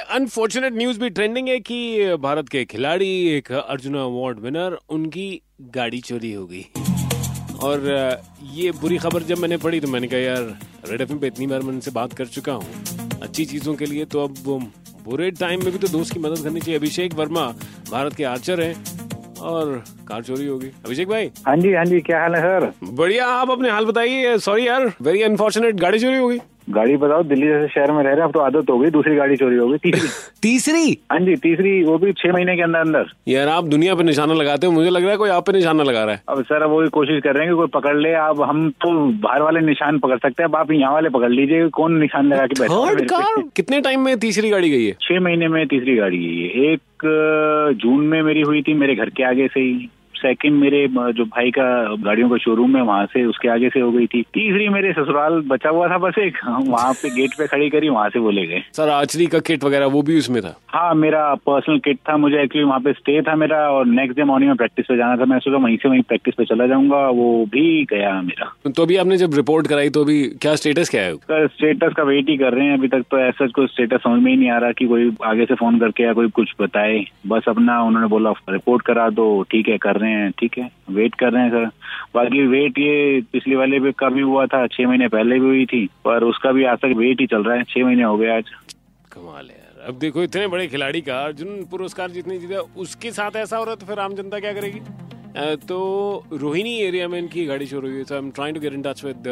Unfortunate news भी trending है कि भारत के खिलाड़ी एक अर्जुन अवार्ड विनर उनकी गाड़ी चोरी हो गई। और ये बुरी खबर जब मैंने पढ़ी तो मैंने कहा यार रेड एफ़ पे इतनी बार मैं उनसे बात कर चुका हूँ। अच्छी चीज़ों के लिए तो अब बुरे टाइम में भी तो दोस्त की मदद करनी चाहिए। अभिषेक वर्मा भारत के आर्चर हैं और कार चोरी होगी अभिषेक भाई? हाँ जी हाँ जी क्या हाल है सर? बढ़िया आप अपने हाल बताइए। सॉरी यार वेरी अनफॉर्चुनेट गाड़ी चोरी होगी गाड़ी बताओ दिल्ली जैसे शहर में रह रहे हैं अब तो आदत हो गई दूसरी गाड़ी चोरी हो गई तीसरी। तीसरी? हाँ जी तीसरी वो भी छह महीने के अंदर अंदर। यार आप दुनिया पे निशाना लगाते हो मुझे लग रहा है कोई आप पे निशाना लगा रहा है। अब सर अब वही कोशिश कर रहे हैं कि कोई पकड़ ले अब हम तो बाहर वाले निशान पकड़ सकते हैं अब आप यहाँ वाले पकड़ लीजिए कौन निशान लगा के बैठा कितने टाइम में तीसरी गाड़ी गई है? छह महीने में तीसरी गाड़ी गई है। एक जून में मेरी हुई थी मेरे घर के आगे से ही। सेकंड मेरे जो भाई का गाड़ियों का शोरूम है वहाँ से उसके आगे से हो गई थी। तीसरी मेरे ससुराल बचा हुआ था बस एक वहाँ पे गेट पे खड़ी करी वहाँ से वो ले गए। सर आर्चरी का किट वगैरह वो भी उसमें था? हाँ मेरा पर्सनल किट था मुझे एक्चुअली वहाँ पे स्टे था मेरा और नेक्स्ट डे मॉर्निंग में प्रैक्टिस पे जाना था। मैं सोचा वहीं से वहीं प्रैक्टिस पे चला जाऊँगा वो भी गया मेरा। तो अभी आपने जब रिपोर्ट कराई तो अभी क्या स्टेटस क्या है? सर स्टेटस का वेट ही कर रहे हैं अभी तक तो ऐसा कोई स्टेटस समझ में ही नहीं आ रहा की कोई आगे से फ़ोन करके या कोई कुछ बताए। बस अपना उन्होंने बोला रिपोर्ट करा दो ठीक है कर रहे हैं। ठीक है? वेट कर रहे हैं सर बाकी वेट ये पिछले वाले पे का भी हुआ था, छह महीने पहले भी हुई थी, पर उसका भी आज तक वेट ही चल रहा है, छह महीने हो गए आज। कमाल है यार। अब देखो, इतने बड़े खिलाड़ी का अर्जुन पुरस्कार जितने जीता, उसके साथ ऐसा हो रहा है तो फिर आम जनता क्या करेगी? तो रोहिणी एरिया में इनकी गाड़ी चोरी हुई है I am trying to get in touch with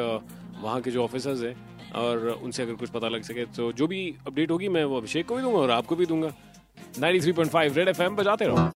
वहाँ के जो ऑफिसर्स हैं, और उनसे अगर कुछ पता लग सके तो जो भी अपडेट होगी, मैं वो अभिषेक को भी दूँगा और आपको भी दूँगा। 93.5 रेड एफएम बजाते रहो।